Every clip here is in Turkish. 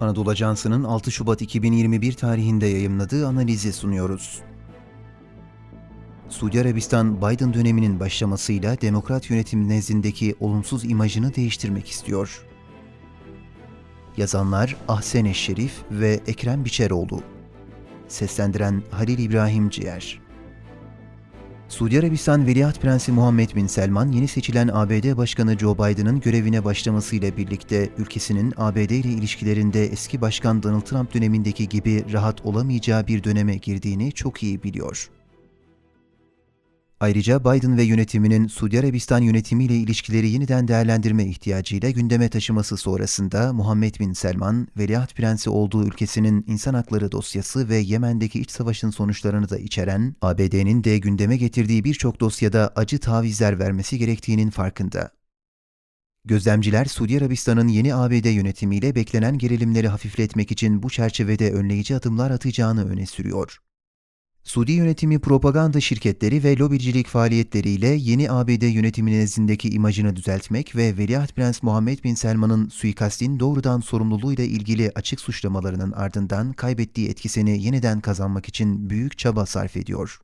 Anadolu Ajansı'nın 6 Şubat 2021 tarihinde yayımladığı analizi sunuyoruz. Suudi Arabistan, Biden döneminin başlamasıyla demokrat yönetim nezdindeki olumsuz imajını değiştirmek istiyor. Yazanlar Ahsen Şerif ve Ekrem Biçeroğlu. Seslendiren Halil İbrahim Ciğer. Suudi Arabistan Veliaht Prensi Muhammed Bin Selman, yeni seçilen ABD Başkanı Joe Biden'ın görevine başlamasıyla birlikte ülkesinin ABD ile ilişkilerinde eski Başkan Donald Trump dönemindeki gibi rahat olamayacağı bir döneme girdiğini çok iyi biliyor. Ayrıca Biden ve yönetiminin Suudi Arabistan yönetimiyle ilişkileri yeniden değerlendirme ihtiyacıyla gündeme taşıması sonrasında Muhammed Bin Selman, Veliaht Prensi olduğu ülkesinin insan hakları dosyası ve Yemen'deki iç savaşın sonuçlarını da içeren, ABD'nin de gündeme getirdiği birçok dosyada acı tavizler vermesi gerektiğinin farkında. Gözlemciler Suudi Arabistan'ın yeni ABD yönetimiyle beklenen gerilimleri hafifletmek için bu çerçevede önleyici adımlar atacağını öne sürüyor. Suudi yönetimi propaganda şirketleri ve lobicilik faaliyetleriyle yeni ABD yönetimi nezdindeki imajını düzeltmek ve Veliaht Prens Muhammed Bin Selman'ın suikastin doğrudan sorumluluğuyla ilgili açık suçlamalarının ardından kaybettiği etkisini yeniden kazanmak için büyük çaba sarf ediyor.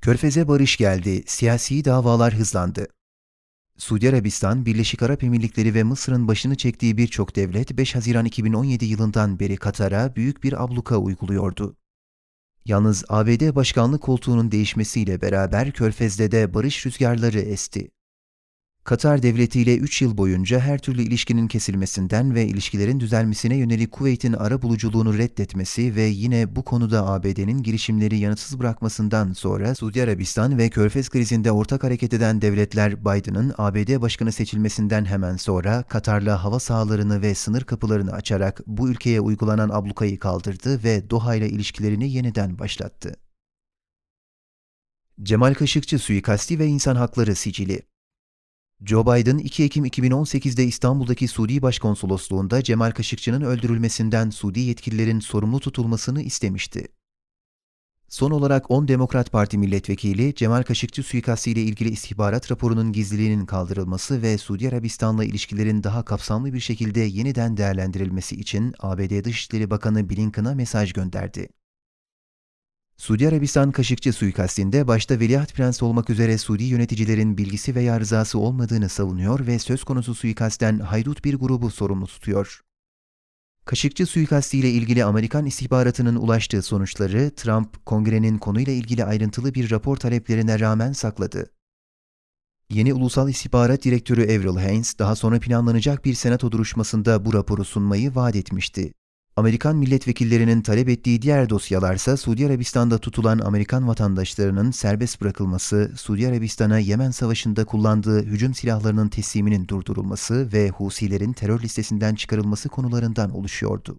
Körfez'e barış geldi, siyasi davalar hızlandı. Suudi Arabistan, Birleşik Arap Emirlikleri ve Mısır'ın başını çektiği birçok devlet 5 Haziran 2017 yılından beri Katar'a büyük bir abluka uyguluyordu. Yalnız ABD başkanlık koltuğunun değişmesiyle beraber Körfez'de de barış rüzgarları esti. Katar devletiyle 3 yıl boyunca her türlü ilişkinin kesilmesinden ve ilişkilerin düzelmesine yönelik Kuveyt'in ara buluculuğunu reddetmesi ve yine bu konuda ABD'nin girişimleri yanıtsız bırakmasından sonra Suudi Arabistan ve Körfez krizinde ortak hareket eden devletler Biden'ın ABD başkanı seçilmesinden hemen sonra Katar'la hava sahalarını ve sınır kapılarını açarak bu ülkeye uygulanan ablukayı kaldırdı ve Doha ile ilişkilerini yeniden başlattı. Cemal Kaşıkçı suikasti ve insan hakları sicili Joe Biden 2 Ekim 2018'de İstanbul'daki Suudi Başkonsolosluğunda Cemal Kaşıkçı'nın öldürülmesinden Suudi yetkililerin sorumlu tutulmasını istemişti. Son olarak 10 Demokrat Parti milletvekili Cemal Kaşıkçı suikastı ile ilgili istihbarat raporunun gizliliğinin kaldırılması ve Suudi Arabistan'la ilişkilerin daha kapsamlı bir şekilde yeniden değerlendirilmesi için ABD Dışişleri Bakanı Blinken'a mesaj gönderdi. Suudi Arabistan Kaşıkçı suikastinde başta Veliaht Prens olmak üzere Suudi yöneticilerin bilgisi veya rızası olmadığını savunuyor ve söz konusu suikastten haydut bir grubu sorumlu tutuyor. Kaşıkçı suikasti ile ilgili Amerikan istihbaratının ulaştığı sonuçları Trump, kongrenin konuyla ilgili ayrıntılı bir rapor taleplerine rağmen sakladı. Yeni Ulusal İstihbarat Direktörü Avril Haines, daha sonra planlanacak bir senato duruşmasında bu raporu sunmayı vaat etmişti. Amerikan milletvekillerinin talep ettiği diğer dosyalarsa Suudi Arabistan'da tutulan Amerikan vatandaşlarının serbest bırakılması, Suudi Arabistan'a Yemen Savaşı'nda kullandığı hücum silahlarının tesliminin durdurulması ve Husilerin terör listesinden çıkarılması konularından oluşuyordu.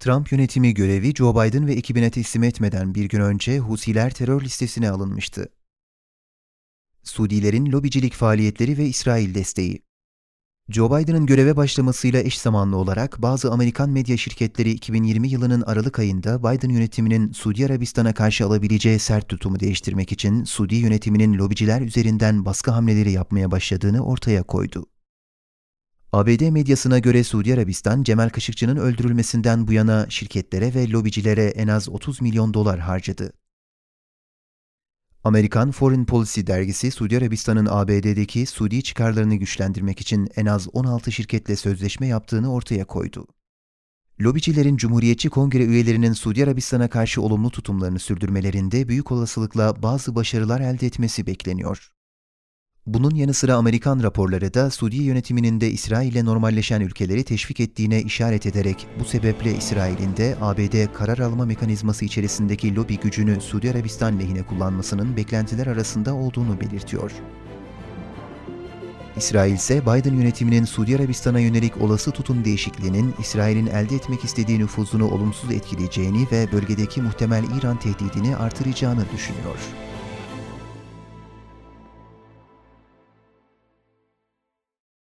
Trump yönetimi görevi Joe Biden ve ekibine teslim etmeden bir gün önce Husiler terör listesine alınmıştı. Suudilerin lobicilik faaliyetleri ve İsrail desteği Joe Biden'ın göreve başlamasıyla eş zamanlı olarak bazı Amerikan medya şirketleri 2020 yılının Aralık ayında Biden yönetiminin Suudi Arabistan'a karşı alabileceği sert tutumu değiştirmek için Suudi yönetiminin lobiciler üzerinden baskı hamleleri yapmaya başladığını ortaya koydu. ABD medyasına göre Suudi Arabistan, Cemal Kaşıkçı'nın öldürülmesinden bu yana şirketlere ve lobicilere en az 30 milyon dolar harcadı. Amerikan Foreign Policy dergisi Suudi Arabistan'ın ABD'deki Suudi çıkarlarını güçlendirmek için en az 16 şirketle sözleşme yaptığını ortaya koydu. Lobicilerin Cumhuriyetçi Kongre üyelerinin Suudi Arabistan'a karşı olumlu tutumlarını sürdürmelerinde büyük olasılıkla bazı başarılar elde etmesi bekleniyor. Bunun yanı sıra Amerikan raporları da Suudi yönetiminin de İsrail ile normalleşen ülkeleri teşvik ettiğine işaret ederek bu sebeple İsrail'in de ABD karar alma mekanizması içerisindeki lobi gücünü Suudi Arabistan lehine kullanmasının beklentiler arasında olduğunu belirtiyor. İsrail ise Biden yönetiminin Suudi Arabistan'a yönelik olası tutum değişikliğinin İsrail'in elde etmek istediği nüfuzunu olumsuz etkileyeceğini ve bölgedeki muhtemel İran tehdidini artıracağını düşünüyor.